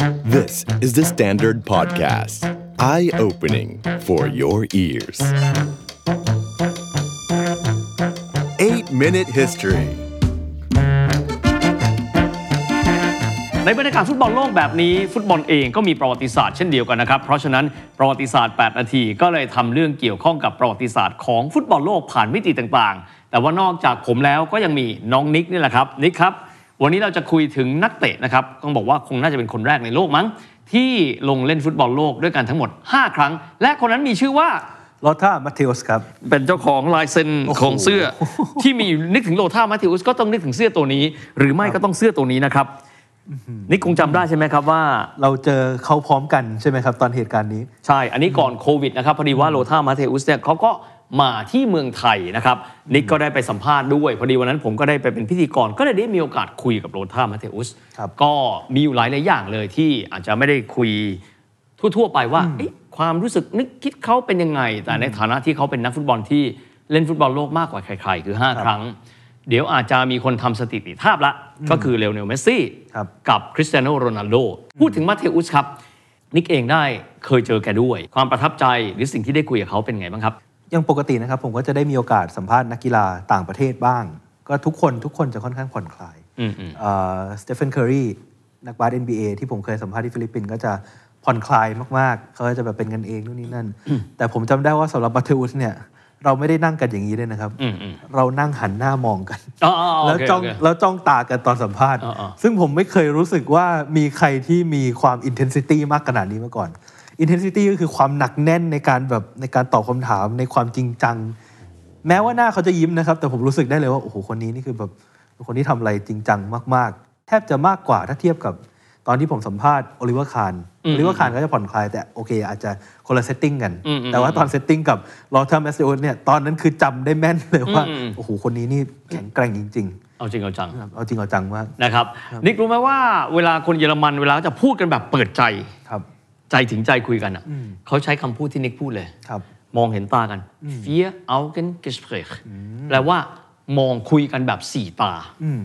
This is the Standard Podcast. Eye opening for your ears. 8 Minute History ในบรรยากาศฟุตบอลโลกแบบนี้ ฟุตบอลเองก็มีประวัติศาสตร์เช่นเดียวกันนะครับ เพราะฉะนั้นประวัติศาสตร์ 8 นาที ก็เลยทำเรื่องเกี่ยวข้องกับประวัติศาสตร์ของฟุตบอลโลกผ่านมิติต่างๆ แต่ว่านอกจากผมแล้วก็ยังมีน้องนิกนี่แหละครับนิกครับ วันนี้เราจะคุยถึงนักเตะนะครับต้องบอกว่าคงน่าจะเป็นคนแรกในโลกมั้ง ที่ลงเล่นฟุตบอลโลกด้วยกันทั้งหมด 5 ครั้ง และคนนั้นมีชื่อว่าลอท่ามาเทอุสครับ เป็นเจ้าของลายเซ็นโอ้โหของเสื้อ ที่มีอยู่นึกถึงโลท่ามาธิอุสก็ต้องนึกถึงเสื้อตัวนี้ หรือไม่ก็ต้องเสื้อตัวนี้นะครับนี่คงจำได้ใช่ไหมครับว่า เราเจอเขาพร้อมกันใช่ไหมครับ ตอนเหตุการณ์นี้ ใช่ อันนี้ก่อนโควิดนะครับพอดีว่าโลท่ามาเทอุสเนี่ยเขาก็ มาที่เมืองไทยนะครับนิกก็ได้ไปสัมภาษณ์ด้วยพอดีวันนั้นผมก็ได้ไปเป็นพิธีกรก็เลยได้มีโอกาสคุยกับโลธาร์ มัทเธอุสครับก็มีอยู่หลายหลายๆอย่างเลยที่อาจจะไม่ได้คุยทั่วๆไปว่าเอ๊ะความรู้สึกนึกคิดเขาเป็นยังไง แต่ในฐานะที่เขาเป็นนักฟุตบอลที่เล่นฟุตบอลโลกมากกว่าใคร ๆ คือ 5 ครั้ง เดี๋ยวอาจจะมีคนทำสถิติภาพละ ก็คือเลโอเนลเมสซี่ครับกับคริสเตียโนโรนัลโดพูดถึงมาเทอุสครับนิกเองได้เคยเจอแกด้วย ความประทับใจหรือสิ่งที่ได้คุยกับเขาเป็นไงบ้างครับ อย่างปกตินะครับผมก็จะได้มีโอกาสสัมภาษณ์นักกีฬาต่างประเทศบ้าง ก็ทุกคนทุกคนจะค่อนข้างผ่อนคลายอืมอืมสเตฟ h นเคอรีนักบาส NBA ที่ผมเคยสัมภาษณ์ที่ฟิลิปปินส์ก็จะผ่อนคลายมากๆ เขาก็จะแบบเป็นกันเองนู่นนี่นั่น แต่ผมจำได้ว่าสำหรับมัทเธอุสเนี่ย เราไม่ได้นั่งกันอย่างนี้เลยนะครับอืมอืมเรานั่งหันหน้ามองกันอ๋ออ๋ออ๋อแล้วโเคจ้องโเคแล้วจ้องตากันตอนสัมภาษณ์อ๋ออ๋อซึ่งผมไม่เคยรู้สึกว่ามีใครที่มีความ intensity มากขนาดนี้มาก่อน intensity ก็คือความหนักแน่นในการแบบในการตอบคำถามในความจริงจัง แม้ว่าหน้าเขาจะยิ้มนะครับ แต่ผมรู้สึกได้เลยว่าโอ้โหคนนี้นี่คือแบบเป็นคนที่ทำอะไรจริงจังมาก ๆ แทบจะมากกว่าถ้าเทียบกับตอนที่ผมสัมภาษณ์โอลิเวอร์คานโอลิเวอร์คานก็จะผ่อนคลายแต่โอเคอาจจะคนละ setting กันอืมอืมแต่ว่าตอน setting กับโลธาร์ มัทเธอุสเนี่ยตอนนั้นคือจำได้แม่นเลยว่าอืมโอ้โหคนนี้นี่แข็งแกร่งจริง ๆ เอาจริงเอาจังครับเอาจริงเอาจังมากนะครับนิกรู้ไหมว่าเวลาคนเยอรมันเวลาจะพูดกันแบบเปิดใจครับ ใจถึงใจคุยกันอะเขาใช้คำพูดที่นิกพูดเลยครับมองเห็นตากัน vier Augen Gespräch แปลว่ามองคุยกันแบบสี่ตาอืม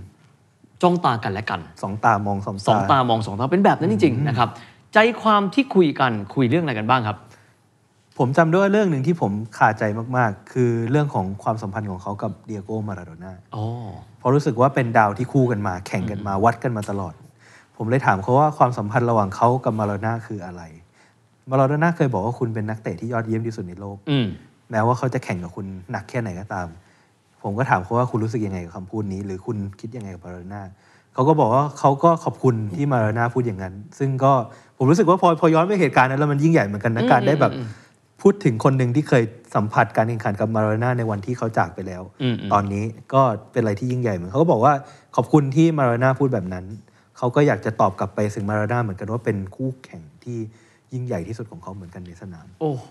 จ้องตากันและกันสองตามองสองตาสองตามองสองตาเป็นแบบนั้นจริงๆนะครับ ใจความที่คุยกันคุยเรื่องอะไรกันบ้างครับ ผมจำได้ว่าเรื่องหนึ่งที่ผมคาใจมากๆ คือเรื่องของความสัมพันธ์ของเขากับเดียโก้มาราโดน่าอ๋อเพราะรู้สึกว่าเป็นดาวที่คู่กันมา แข่งกันมาวัดกันมาตลอด ผมเลยถามเขาว่าความสัมพันธ์ระหว่างเขากับมาราโดน่าคืออะไร มาราโดน่าเคยบอกว่าคุณเป็นนักเตะที่ยอดเยี่ยมที่สุดในโลกอืมแม้ว่าเขาจะแข่งกับคุณหนักแค่ไหนก็ตาม ผมก็ถามเขาว่าคุณรู้สึกยังไงกับคำพูดนี้ หรือคุณคิดยังไงกับมาราโดน่าเขาก็บอกว่าเขาก็ขอบคุณที่มาราโดน่าพูดอย่างนั้น ซึ่งก็ผมรู้สึกว่าพอพอย้อนไปเหตุการณ์นั้นแล้วมันยิ่งใหญ่เหมือนกันนะการได้แบบพูดถึงคนหนึ่งที่เคยสัมผัสการแข่งขันกับมาราโดน่าในวันที่เขาจากไปแล้วอืมอืมตอนนี้ก็เป็นอะไรที่ยิ่งใหญ่เหมือนเขาก็บอกว่าขอบคุณที่มาราโดน่าพูดแบบนั้น เขาก็อยากจะตอบกลับไปถึงมาราโดน่าเหมือนกันว่าเป็นคู่แข่งที่ยิ่งใหญ่ที่สุดของเขาเหมือนกันในสนาม โอ้โห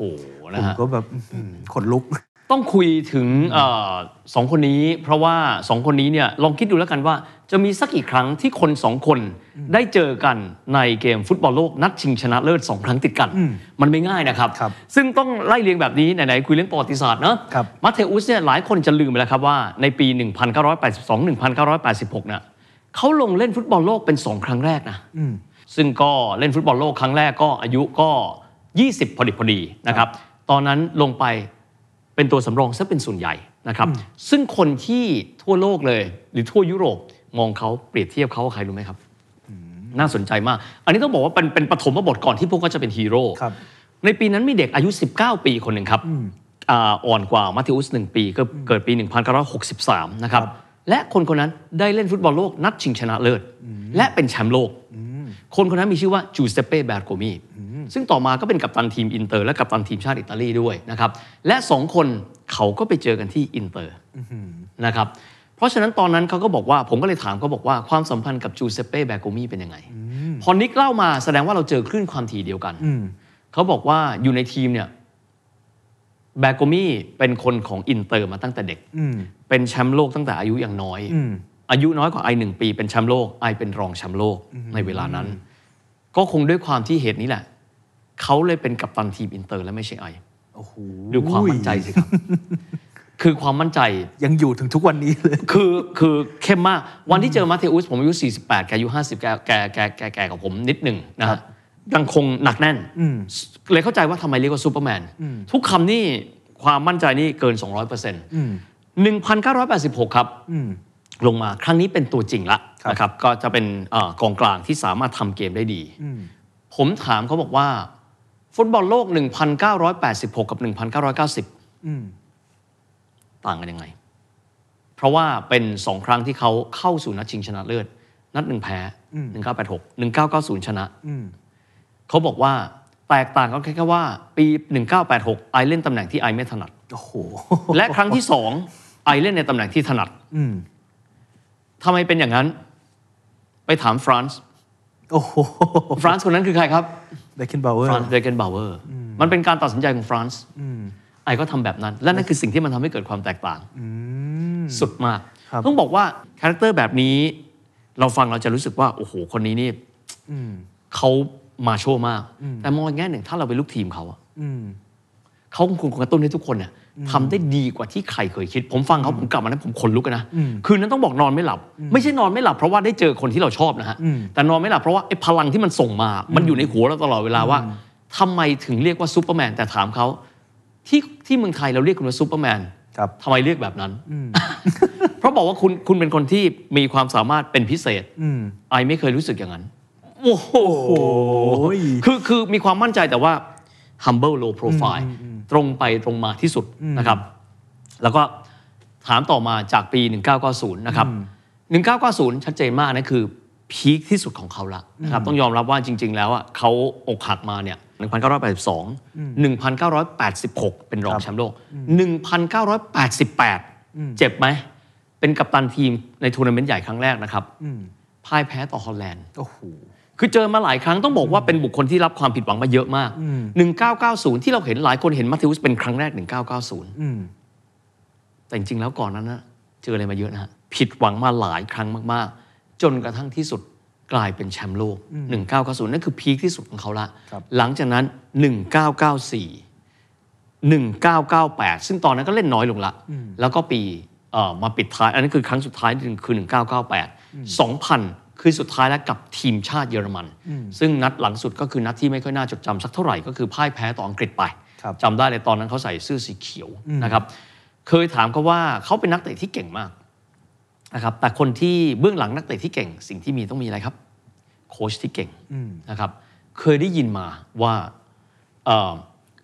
ผนะมฮะก็แบบอื้อหือขนลุก ต้องคุยถึงเออสองคนนี้ เพราะว่าสองคนนี้เนี่ยลองคิดดูแล้วกันว่าจะมีสักกี่ครั้งที่คนสองคนได้เจอกันในเกมฟุตบอลโลกนัดชิงชนะเลิศสองครั้งติดกันมันไม่ง่ายนะครับ ครับซึ่งต้องไล่เรียงแบบนี้ไหนๆคุยเรื่องประวัติศาสตร์เนอะครับ มาเทอุสเนี่ยหลายคนจะลืมไปแล้วครับว่าในปี 1982-1986 เนี่ย เขาลงเล่นฟุตบอลโลกเป็นสองครั้งแรกนะอืมซึ่งก็เล่นฟุตบอลโลกครั้งแรกก็อายุก็ 20 พอดีพอดีนะครับ ตอนนั้นลงไปเป็นตัวสำรองซะเป็นส่วนใหญ่นะครับ ซึ่งคนที่ทั่วโลกเลย หรือทั่วยุโรปมองเขาเปรียบเทียบเขากับใครรู้ไหมครับน่าสนใจมาก อันนี้ต้องบอกว่าเป็นเป็นปฐมบทก่อนที่พวกเขาจะเป็นฮีโร่ครับในปีนั้นมีเด็กอายุ 19 ปีคนหนึ่งครับอ่าอ่อนกว่ามัทเธอุสหนึ่งปีก็เกิดปี 1963 นะครับ และคนคนนั้นได้เล่นฟุตบอลโลกนัดชิงชนะเลิศ และเป็นแชมป์โลก คนคนนั้นมีชื่อว่าจูเซเป้แบร์โกมีซึ่งต่อมาก็เป็นกัปตันทีมอินเตอร์และกัปตันทีมชาติอิตาลีด้วยนะครับและสองคนเขาก็ไปเจอกันที่อินเตอร์นะครับเพราะฉะนั้นตอนนั้นเขาก็บอกว่าผมก็เลยถามเขาบอกว่าความสัมพันธ์กับจูเซเป้แบร์โกมีเป็นยังไงพอนิกเล่ามาแสดงว่าเราเจอคลื่นความถี่เดียวกันอืมเขาบอกว่าอยู่ในทีมเนี่ย แบร์โกมีเป็นคนของอินเตอร์มาตั้งแต่เด็กอืมเป็นแชมป์โลกตั้งแต่อายุยังน้อยอืมอายุน้อยกว่า I หนึ่งปีเป็นแชมป์โลก I เป็นรองแชมป์โลกในเวลานั้น ก็คงด้วยความที่เหตุนี้แหละ เขาเลยเป็นกัปตันทีมอินเตอร์และไม่ใช่ Iโอ้โหดูความมั่นใจสิครับ คือความมั่นใจยังอยู่ถึงทุกวันนี้เลย คือคือเข้มมาก วันที่เจอมาเทอุสผมอายุ 48 แกอายุ 50 แกแกแกแกแกกับผมนิดหนึ่งนะฮะ ยังคงหนักแน่นเลยเข้าใจว่าทำไมเรียกว่าซูเปอร์แมนทุกคำนี่ความมั่นใจนี่เกิน 200% 1986 ครับลงมาครั้งนี้เป็นตัวจริงละครับนะครับ ก็จะเป็นเออกองกลางที่สามารถทำเกมได้ดี ผมถามเขาบอกว่า ฟุตบอลโลก 1986 กับ 1990อืมต่างกันยังไง เพราะว่าเป็นสองครั้งที่เขาเข้าสู่นัดชิงชนะเลิศ นัดหนึ่งแพ้ 1986 1990 ชนะอืม เขาบอกว่าแตกต่างกันแค่แค่ว่าปี 1986 ไอเล่นตำแหน่งที่ไอไม่ถนัดโอ้โหและครั้งที่สองI เล่นในตำแหน่งที่ถนัดอืมทำไมเป็นอย่างนั้น ไปถามฟรานซ์โอ้โหฟรานซ์คนนั้นคือใครครับเบคเคนบาวเวอร์ ฟรานซ์เบคเคนบาวเวอร์มันเป็นการตัดสินใจของฟรานซ์ I ก็ทำแบบนั้น และนั่นคือสิ่งที่มันทำให้เกิดความแตกต่างสุดมากครับต้องบอกว่า character แบบนี้ เราฟังเราจะรู้สึกว่า โอ้โห คนนี้นี่เขา macho มาก แต่มองอีกแง่หนึ่งถ้าเราเป็นลูกทีมเขาอะอืมเขาคงกระตุ้นให้ทุกคนเนี่ยทำได้ดีกว่าที่ใครเคยคิด ผมฟังเขาผมกลับมานั้นผมขนลุกอะนะ คืนนั้นต้องบอกนอนไม่หลับ ไม่ใช่นอนไม่หลับเพราะว่าได้เจอคนที่เราชอบนะฮะ แต่นอนไม่หลับเพราะว่าไอ้พลังที่มันส่งมา มันอยู่ในหัวเราตลอดเวลาว่าทำไมถึงเรียกว่าซูเปอร์แมนแต่ถามเขาที่ที่เมืองไทยเราเรียกคุณว่าซูเปอร์แมนครับทำไมเรียกแบบนั้น เพราะบอกว่าคุณคุณเป็นคนที่มีความสามารถเป็นพิเศษอืม I ไม่เคยรู้สึกอย่างนั้น โอ้โหโอ้ยคือคือมีความมั่นใจแต่ว่า humble low profile ตรงไปตรงมาที่สุดนะครับ แล้วก็ถามต่อมาจากปี 1990 นะครับ 1990 ชัดเจนมากนะคือ peak ที่สุดของเขาละนะครับต้องยอมรับว่าจริง ๆ แล้วอะเขาอกหักมาเนี่ย1982 1986 เป็นรองแชมป์โลก 1988 เจ็บไหม เป็นกัปตันทีมในทัวร์นาเมนต์ใหญ่ครั้งแรกนะครับพ่ายแพ้ต่อฮอลแลนด์โอ้โห คือเจอมาหลายครั้งต้องบอกว่าเป็นบุคคลที่รับความผิดหวังมาเยอะมาก 1990 ที่เราเห็นหลายคนเห็นมาเทอุสเป็นครั้งแรก 1990อืมแต่จริงๆแล้วก่อนนั้นนะเจออะไรมาเยอะนะฮะผิดหวังมาหลายครั้งมากๆ จนกระทั่งที่สุดกลายเป็นแชมป์โลก 1990 นั่นคือพีคที่สุดของเขาละครับหลังจากนั้น 1994 1998 ซึ่งตอนนั้นก็เล่นน้อยลงละ แล้วก็ปีเอ่อมาปิดท้าย อันนั้นคือครั้งสุดท้ายคือ 1998 2000 คือสุดท้ายแล้วกับทีมชาติเยอรมัน ซึ่งนัดหลังสุดก็คือนัดที่ไม่ค่อยน่าจดจำสักเท่าไหร่ก็คือพ่ายแพ้ต่ออังกฤษไปครับจำได้เลยตอนนั้นเขาใส่เสื้อสีเขียวนะครับเคยถามเขาว่าเขาเป็นนักเตะที่เก่งมากนะครับแต่คนที่เบื้องหลังนักเตะที่เก่ง สิ่งที่มีต้องมีอะไรครับ โค้ชที่เก่งนะครับเคยได้ยินมาว่าเอ่อ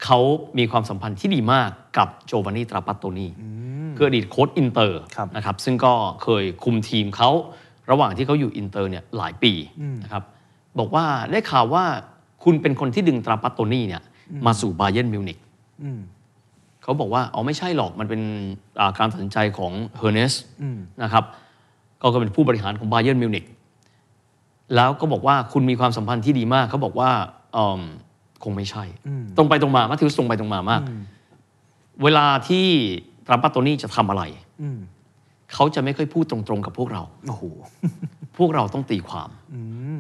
เขามีความสัมพันธ์ที่ดีมากกับโจวานนี่ตราปัตโตนีคืออดีตโค้ชอินเตอร์ครับนะครับซึ่งก็เคยคุมทีมเขา ระหว่างที่เขาอยู่อินเตอร์เนี่ยหลายปีนะครับบอกว่าได้ข่าวว่าคุณเป็นคนที่ดึงตราปัตโตนีเนี่ยมาสู่บาเยิร์นมิวนิกเขาบอกว่าอ๋อไม่ใช่หรอกมันเป็นอ่าการตัดสินใจของเฮอร์เนสนะครับก็ก็เป็นผู้บริหารของบาเยิร์นมิวนิกแล้วก็บอกว่าคุณมีความสัมพันธ์ที่ดีมาก เขาบอกว่าอืมคงไม่ใช่ ตรงไปตรงมามาทิวสตรงไปตรงมามาก เวลาที่ตรัมปัตโตนี่จะทำอะไร เขาจะไม่ค่อยพูดตรงๆกับพวกเรา โอ้โห พวกเราต้องตีความ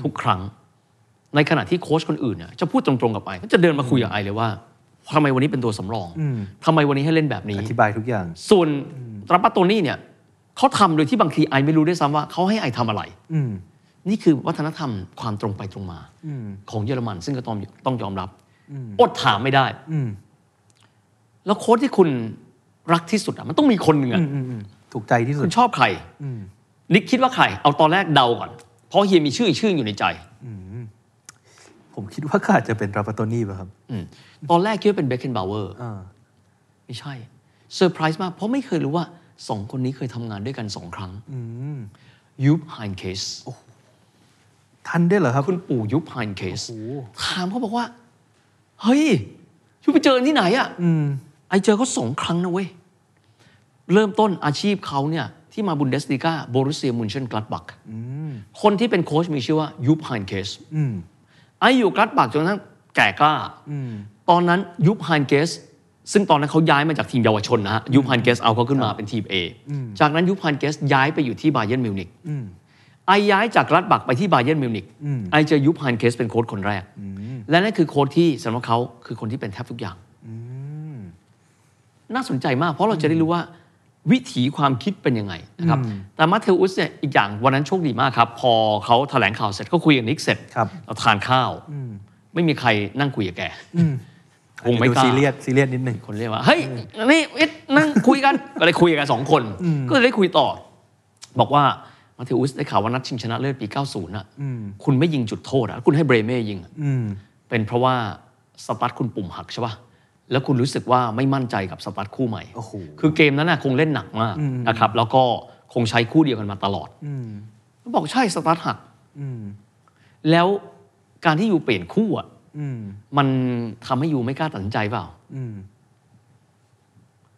ทุกครั้ง ในขณะที่โค้ชคนอื่นเนี่ยจะพูดตรง ๆ กับไอก็จะเดินมาคุยกับไอเลยว่าทำไมวันนี้เป็นตัวสำรองทำไมวันนี้ให้เล่นแบบนี้ อธิบายทุกอย่าง ส่วนตราปัตโตนี่เนี่ยเขาทำโดยที่บางที I ไม่รู้ด้วยซ้ำว่าเขาให้ I ทำอะไรอืมนี่คือวัฒนธรรมความตรงไปตรงมาของเยอรมัน ซึ่งก็ต้องต้องยอมรับอดถามไม่ได้อืมแล้วโค้ชที่คุณรักที่สุดอะมันต้องมีคนหนึ่งอะอืมอืม ถูกใจที่สุด คุณชอบใครนิกคิดว่าใคร เอาตอนแรกเดาก่อน เพราะเฮียมีชื่ออีกชื่ออยู่ในใจผมคิดว่าก็อาจจะเป็นตราปัตโตนี่ป่ะครับอืมตอนแรกคิดว่าเป็นเบคเคนบาวเวอร์อ่าไม่ใช่เซอร์ไพรส์มาก เพราะไม่เคยรู้ว่าสองคนนี้เคยทำงานด้วยกันสองครั้งยูปไฮนเคสทันได้เหรอครับ คุณปู่ยุบไฮนเคสโอ้โหถามเขาบอกว่า เฮ้ย you ไปเจอกันที่ไหนอะอืม I เจอเขาสองครั้งนะเว้ย เริ่มต้นอาชีพเขาเนี่ยที่มาบุนเดสลีกาโบรุสเซียมึนเช่นกลัดบักคนที่เป็นโค้ชมีชื่อว่ายูปไฮนเคสอืม I อยู่กลัดบักจนกระทั่งแก่กล้าตอนนั้นยูปไฮนเกสซึ่งตอนนั้นเขาย้ายมาจากทีมเยาวชนนะฮะยูปไฮนเกสเอาเขาขึ้นมาเป็นทีม A จากนั้นยูปไฮนเกสย้ายไปอยู่ที่บาเยิร์นมิวนิก I ย้ายจากกลัดบักไปที่บาเยิร์นมิวนิก I เจอยูปไฮนเกสเป็นโค้ชคนแรก และนั่นคือโค้ชที่สำหรับเขาคือคนที่เป็นแทบทุกอย่าง น่าสนใจมากเพราะเราจะได้รู้ว่า วิถีความคิดเป็นยังไงนะครับอืมแต่มาเทอุสเนี่ยอีกอย่างวันนั้นโชคดีมากครับ พอเขาแถลงข่าวเสร็จเขาคุยกับนิกเสร็จครับเราทานข้าว ไม่มีใครนั่งคุยกับแกคงไม่กล้าดูซีเรียสซีเรียสนิดหนึ่งคนเรียกว่า เฮ้ย นี่อิทนั่งคุยกัน ก็เลยคุยกันสองคน ก็เลยได้คุยต่อ บอกว่ามาเทอุสได้ข่าวว่านัดชิงชนะเลิศปี 90น่ะคุณไม่ยิงจุดโทษอะคุณให้เบรห์เม่ยิงอะอืมเป็นเพราะว่าสตั๊ดคุณปุ่มหักใช่ป่ะ แล้วคุณรู้สึกว่าไม่มั่นใจกับสตั๊ดคู่ใหม่โอ้โหคือเกมนั้นน่ะคงเล่นหนักมากนะครับแล้วก็คงใช้คู่เดียวกันมาตลอดอืมบอกใช่สตาร์ทหักอืมแล้วการที่ยูเปลี่ยนคู่อะอืมมันทำให้ยูไม่กล้าตัดสินใจเปล่าอืม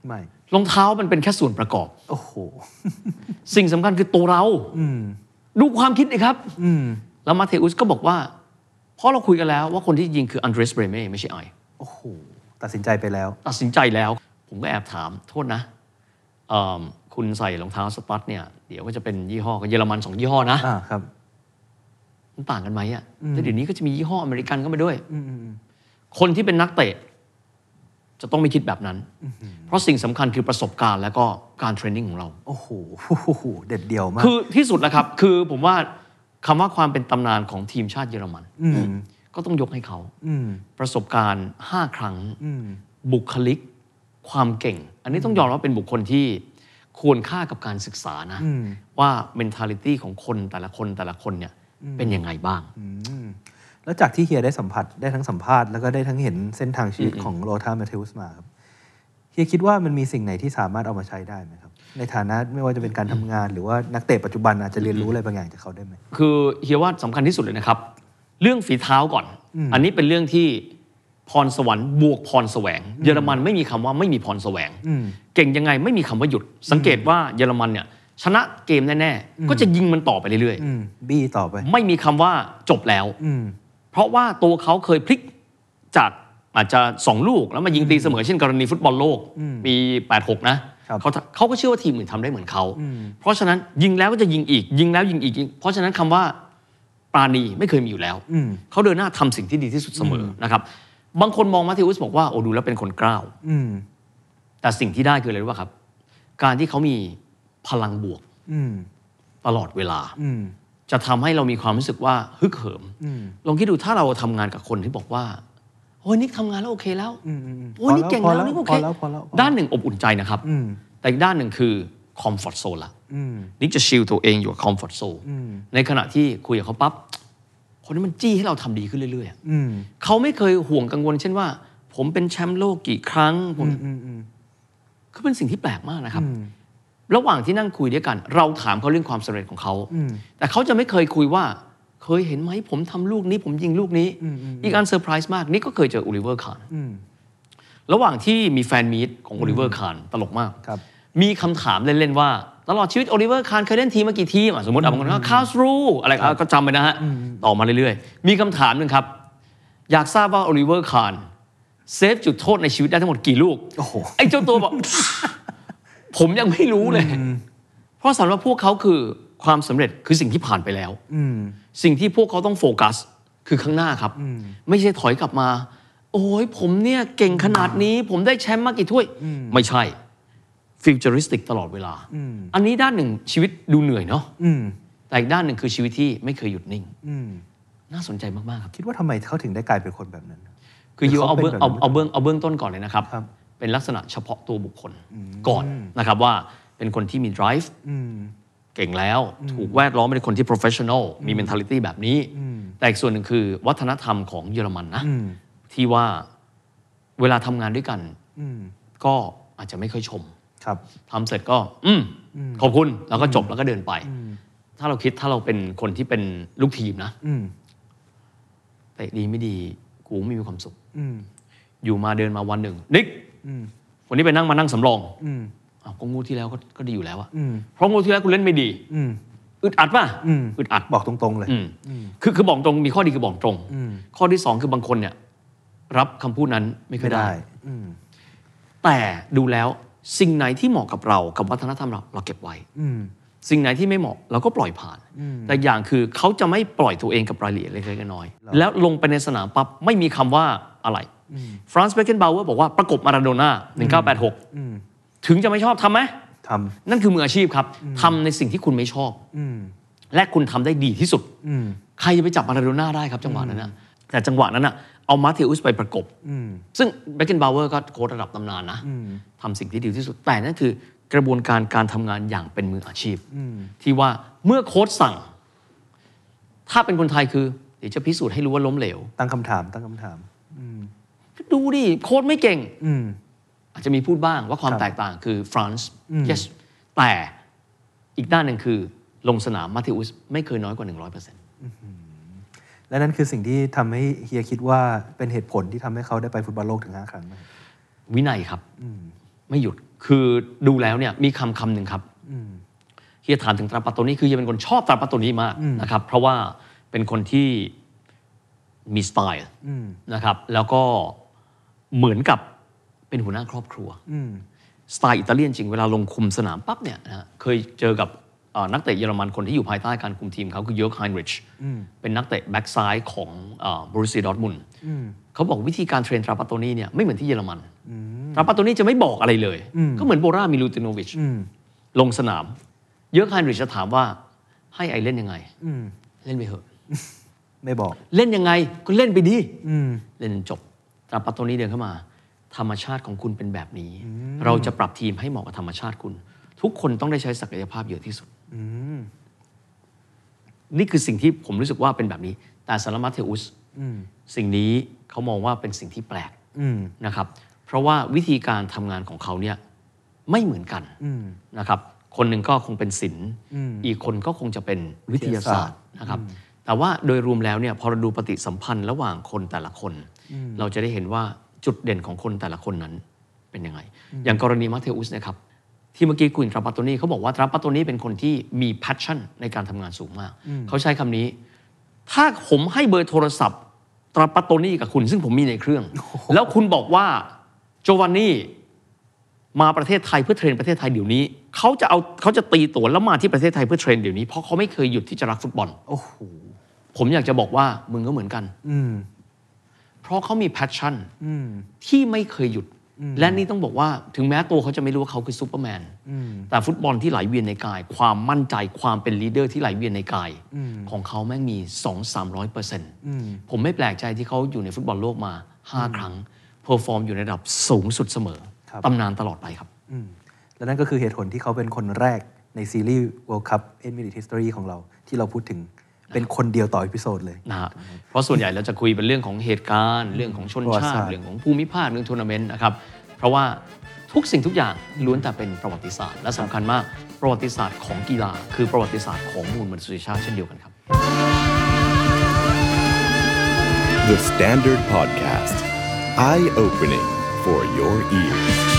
ไม่รองเท้ามันเป็นแค่ส่วนประกอบ โอ้โห สิ่งสำคัญคือตัวเราอืมดูความคิดเลยครับอืมแล้วมาเทอุสก็บอกว่า เพราะเราคุยกันแล้วว่าคนที่ยิงคืออันเดรสเบรเม่ไม่ใช่ไอโอ้โห ตัดสินใจไปแล้ว ตัดสินใจแล้ว ผมก็แอบถามโทษนะเอิ่มคุณใส่รองเท้าสตั๊ดเนี่ยเดี๋ยวก็จะเป็นยี่ห้อกับเยอรมันสองยี่ห้อนะอ่าครับมันต่างกันไหมอะแต่เดี๋ยวนี้ก็จะมียี่ห้ออเมริกันเข้ามาด้วยอืมอืมคนที่เป็นนักเตะ จะต้องไม่คิดแบบนั้น เพราะสิ่งสำคัญคือประสบการณ์และก็การเทรนนิ่งของเรา โอ้โหเด็ดเดี่ยวมาก คือที่สุดแล้วครับ คือผมว่าคำว่าความเป็นตำนานของทีมชาติเยอรมันอืม ก็ต้องยกให้เขาอืมประสบการณ์5ครั้งอืมบุคลิก ความเก่ง อันนี้ต้องยอมรับว่าเป็นบุคคลที่ควรค่ากับการศึกษานะอืมว่า mentality ของคนแต่ละคนแต่ละคนเนี่ยเป็นยังไงบ้าง แล้วจากที่เฮียได้สัมผัสได้ทั้งสัมภาษณ์แล้วก็ได้ทั้งเห็นเส้นทางชีวิตของโรธาแมทธิวส์มาครับเฮียคิดว่ามันมีสิ่งไหนที่สามารถเอามาใช้ได้ไหมครับ ในฐานะไม่ว่าจะเป็นการทำงาน หรือว่านักเตะปัจจุบันอาจจะเรียนรู้อะไรบางอย่างจากเขาได้ไหมคือเฮียว่าสำคัญที่สุดเลยนะครับ เรื่องฝีเท้าก่อน อันนี้เป็นเรื่องที่พรสวรรค์บวกพรแสวง เยอรมันไม่มีคำว่าไม่มีพรแสวงอืมเก่งยังไงไม่มีคำว่าหยุด สังเกตว่าเยอรมันเนี่ยชนะเกมแน่ๆ ก็จะยิงมันต่อไปเรื่อยอืมบี้ต่อไปๆไม่มีคำว่าจบแล้วอืมเพราะว่าตัวเขาเคยพลิกจากอาจจะสองลูกแล้วมายิงตีเสมอเช่นกรณีฟุตบอลโลกปี 86 นะครับเขาเขาก็เชื่อว่าทีมอื่นทำได้เหมือนเขา เพราะฉะนั้นยิงแล้วก็จะยิงอีก ยิงแล้วยิงอีกยิงเพราะฉะนั้นคำว่า ปราณีไม่เคยมีอยู่แล้วอืมเขาเดินหน้าทำสิ่งที่ดีที่สุดเสมอนะครับ บางคนมองมาธิอุสบอกว่าโอ้ดูแล้วเป็นคนกล้าวอืมแต่สิ่งที่ได้คืออะไรรู้ป่ะครับ การที่เขามีพลังบวกอืมตลอดเวลาอืมจะทำให้เรามีความรู้สึกว่าฮึกเหิมอืมลองคิดดูถ้าเราทำงานกับคนที่บอกว่าโอ้ยนิกทำงานแล้วโอเคแล้วอืมอืมโอ้ยนิกเก่งแล้วนิกโอเคพอแล้วพอแล้วพอแล้วด้านหนึ่งอบอุ่นใจนะครับอืมแต่อีกด้านหนึ่งคือ คอมฟอร์ z โซนละอืมนิกจะ chill ตัวเองอยู่กับคอมฟอร์ z โซนอืมในขณะที่คุยกับเขาปั๊บคนนี้มันจี้ให้เราทำดีขึ้นเรื่อยๆอะอืมเขาไม่เคยห่วงกังวล เช่นว่า ผมเป็นแชมป์โลกกี่ครั้งผมอืมอืมคือเป็นสิ่งที่แปลกมากนะครับอืมระหว่างที่นั่งคุยด้วยกัน เราถามเขาเรื่องความสำเร็จของเขาอืมแต่เขาจะไม่เคยคุยว่า เคยเห็นไหมผมทำลูกนี้ ผมยิงลูกนี้อืมอืมอีกอันเซอร์ไพรส์มากนี่ก็เคยเจอโอลิเวอร์คานอืมระหว่างที่มี fan meet ของโอลิเวอร์คานตลกมากครับ มีคำถามเล่น ๆ ว่า ตลอดชีวิตโอลิเวอร์คานเคยเล่นทีมมากี่ทีมอะสมมติอะบางคนก็คาร์ลสรูห์อะไรก็ก็จำไปนะฮะต่อมาเรื่อยๆ มีคำถามหนึ่งครับ อยากทราบว่าโอลิเวอร์คาน save จุดโทษในชีวิตได้ทั้งหมดกี่ลูกโอ้โหไอ้เจ้าตัวบอกผมยังไม่รู้เลย เพราะสำหรับพวกเขาคือความสำเร็จคือสิ่งที่ผ่านไปแล้วอืมสิ่งที่พวกเขาต้องโฟกัสคือข้างหน้าครับ ไม่ใช่ถอยกลับมา โอ้ยผมเนี่ยเก่งขนาดนี้ ผมได้แชมป์มากี่ถ้วย ไม่ใช่ futuristic ตลอดเวลา อันนี้ด้านหนึ่งชีวิตดูเหนื่อยเนาะอืมแต่อีกด้านหนึ่งคือชีวิตที่ไม่เคยหยุดนิ่งอืมน่าสนใจมากๆครับ คิดว่าทำไมเขาถึงได้กลายเป็นคนแบบนั้น คือยูเอาเบื้องเขาเอาเป็นแบบนั้นเอาเบื้องเอาเบื้องต้นก่อนเลยนะครับครับ เป็นลักษณะเฉพาะตัวบุคคลก่อนนะครับว่าเป็นคนที่มี drive อืมเก่งแล้วถูกแวดล้อมเป็นคนที่ professional มี mentality แบบนี้ แต่อีกส่วนหนึ่งคือวัฒนธรรมของเยอรมันนะอืมที่ว่าเวลาทำงานด้วยกันอืมก็อาจจะไม่ค่อยชม ครับทำเสร็จก็ อืมขอบคุณแล้วก็จบแล้วก็เดินไป ถ้าเราคิดถ้าเราเป็นคนที่เป็นลูกทีมนะอืมเตะดีไม่ดี กูไม่มีความสุขอืมอยู่มาเดินมาวันหนึ่ง นิกอืมวันนี้ไปนั่งมานั่งสำรองอืมอ้าวก็งูที่แล้วก็ก็ดีอยู่แล้วอะอืมเพราะงูที่แล้วคุณเล่นไม่ดีอืมอึดอัดป่ะอืมอึดอัดบอกตรงๆเลยอืมคือคือบอกตรงมีข้อดีคือบอกตรงอืมข้อที่สองคือบางคนเนี่ย รับคำพูดนั้นไม่เคไม่ยได้ได้อืมแต่ดูแล้ว สิ่งไหนที่เหมาะกับเรากับวัฒนธรรมเราเราเก็บไว้อืมสิ่งไหนที่ไม่เหมาะเราก็ปล่อยผ่าน แต่อย่างคือเขาจะไม่ปล่อยตัวเองกับรายละเอียดเล็กๆน้อยๆแล้วลงไปในสนามปั๊บไม่มีคำว่าอะไรฟรานซ์เบเกนบาวเวอร์บอกว่าประกบมาราโดน่า1986อืมถึงจะไม่ชอบทำไหม ทำ นั่นคือมืออาชีพครับทำในสิ่งที่คุณไม่ชอบอืมและคุณทำได้ดีที่สุดอืมใครจะไปจับมาราโดน่าได้ครับจังหวะนั้นนะแต่จังหวะนั้นนะ เอามาเทอุสไปประกบอืมซึ่งเบคเกนบาวเวอร์ก็โค้ชระดับตำนานนะอืมทำสิ่งที่ดีที่สุด แต่นั่นคือกระบวนการการทำงานอย่างเป็นมืออาชีพอืมที่ว่าเมื่อโค้ชสั่ง ถ้าเป็นคนไทยคือเดี๋ยวจะพิสูจน์ให้รู้ว่าล้มเหลว ตั้งคำถาม ตั้งคำถามอืมดูดิโค้ชไม่เก่งอืมอาจจะมีพูดบ้างว่าความครับแตกต่างคือฟรานซ์อืม yes แต่อีกด้านหนึ่งคือลงสนามมาเทอุสไม่เคยน้อยกว่า 100% และนั่นคือสิ่งที่ทำให้เฮียคิดว่าเป็นเหตุผลที่ทำให้เขาได้ไปฟุตบอลโลกถึง5ครั้งไหมวินัยครับไม่หยุดคือดูแล้วเนี่ยมีคำคำหนึ่งครับเฮียถามถึงตราปัตโตนี่คือเฮียเป็นคนชอบตราปัตโตนี่มากนะครับ เพราะว่าเป็นคนที่มีสไตล์นะครับ แล้วก็เหมือนกับเป็นหัวหน้าครอบครัวอืมสไตล์อิตาเลียนจริงเวลาลงคุมสนามปั๊บเนี่ยนะฮะเคยเจอกับเอ่อ นักเตะเยอรมันคนที่อยู่ภายใต้การคุมทีมเขาคือเยอร์กไฮนริชเป็นนักเตะแบ็กซ้ายของโบรุสเซียดอร์ทมุนด์เขาบอกวิธีการ train ตราปัตโตนี่เนี่ยไม่เหมือนที่เยอรมันตราปัตโตนี่จะไม่บอกอะไรเลย ก็เหมือนโบรามิลูติโนวิชอืมลงสนาม เยอร์กไฮนริชจะถามว่าให้ไอเล่นยังไงอืมเล่นไปเถอะ ไม่บอก เล่นยังไงก็เล่นไปดีอืมเล่นจนจบตราปัตโตนี้เดินเข้ามา ธรรมชาติของคุณเป็นแบบนี้ เราจะปรับทีมให้เหมาะกับธรรมชาติคุณ ทุกคนต้องได้ใช้ศักยภาพเยอะที่สุด นี่คือสิ่งที่ผมรู้สึกว่าเป็นแบบนี้ แต่โลธาร์ มัตเทอุสสิ่งนี้เขามองว่าเป็นสิ่งที่แปลกอืมนะครับ เพราะว่าวิธีการทำงานของเขาเนี่ยไม่เหมือนกันนะครับ คนหนึ่งก็คงเป็นศิลป์อีกคนก็คงจะเป็นวิทยาศาสตร์นะครับ แต่ว่าโดยรวมแล้วเนี่ยพอเราดูปฏิสัมพันธ์ระหว่างคนแต่ละคน เราจะได้เห็นว่าจุดเด่นของคนแต่ละคนนั้นเป็นยังไง อย่างกรณีมาเทอุสนะครับ ที่เมื่อกี้คุยกับตราปัตโตนี่เขาบอกว่าตราปัตโตนี่เป็นคนที่มี passion ในการทำงานสูงมาก เขาใช้คำนี้ ถ้าผมให้เบอร์โทรศัพท์ตราปัตโตนี่กับคุณซึ่งผมมีในเครื่อง แล้วคุณบอกว่าโจวานนี่มาประเทศไทยเพื่อ train ประเทศไทยเดี๋ยวนี้เขาจะเอาเขาจะตีตั๋วแล้วมาที่ประเทศไทยเพื่อ train เดี๋ยวนี้เพราะเขาไม่เคยหยุดที่จะรักฟุตบอลโอ้โหผมอยากจะบอกว่ามึงก็เหมือนกัน อืมเพราะเขามี passion อืมที่ไม่เคยหยุด และนี่ต้องบอกว่าถึงแม้ตัวเขาจะไม่รู้ว่าเขาคือซูเปอร์แมนแต่ฟุตบอลที่ไหลเวียนในกาย ความมั่นใจความเป็น leader ที่ไหลเวียนในกาย ของเขาแม่งมี 2 3 0 0เปอร์เซ็นต์ผมไม่แปลกใจที่เขาอยู่ในฟุตบอลโลกมา 5 ครั้ง perform อยู่ในระดับสูงสุดเสมอครับตำนานตลอดไปครับอืมและนั่นก็คือเหตุผลที่เขาเป็นคนแรกในซีรีส์ World Cup 8 Minute History ของเราที่เราพูดถึง เป็นคนเดียวต่อ episode เลยนะฮะเพราะส่วนใหญ่เราจะคุยเป็นเรื่องของเหตุการณ์ เรื่องของชนชาติประวัติศาสตร์เรื่องของภูมิภาคเรื่องทัวร์นาเมนต์นะครับเพราะว่าทุกสิ่งทุกอย่างล้วนแต่เป็นประวัติศาสตร์ และสำคัญมากประวัติศาสตร์ของกีฬา คือประวัติศาสตร์ของมูลมนุษยชาติเช่นเดียวกันครับ The Standard Podcast. Eye opening for your ears.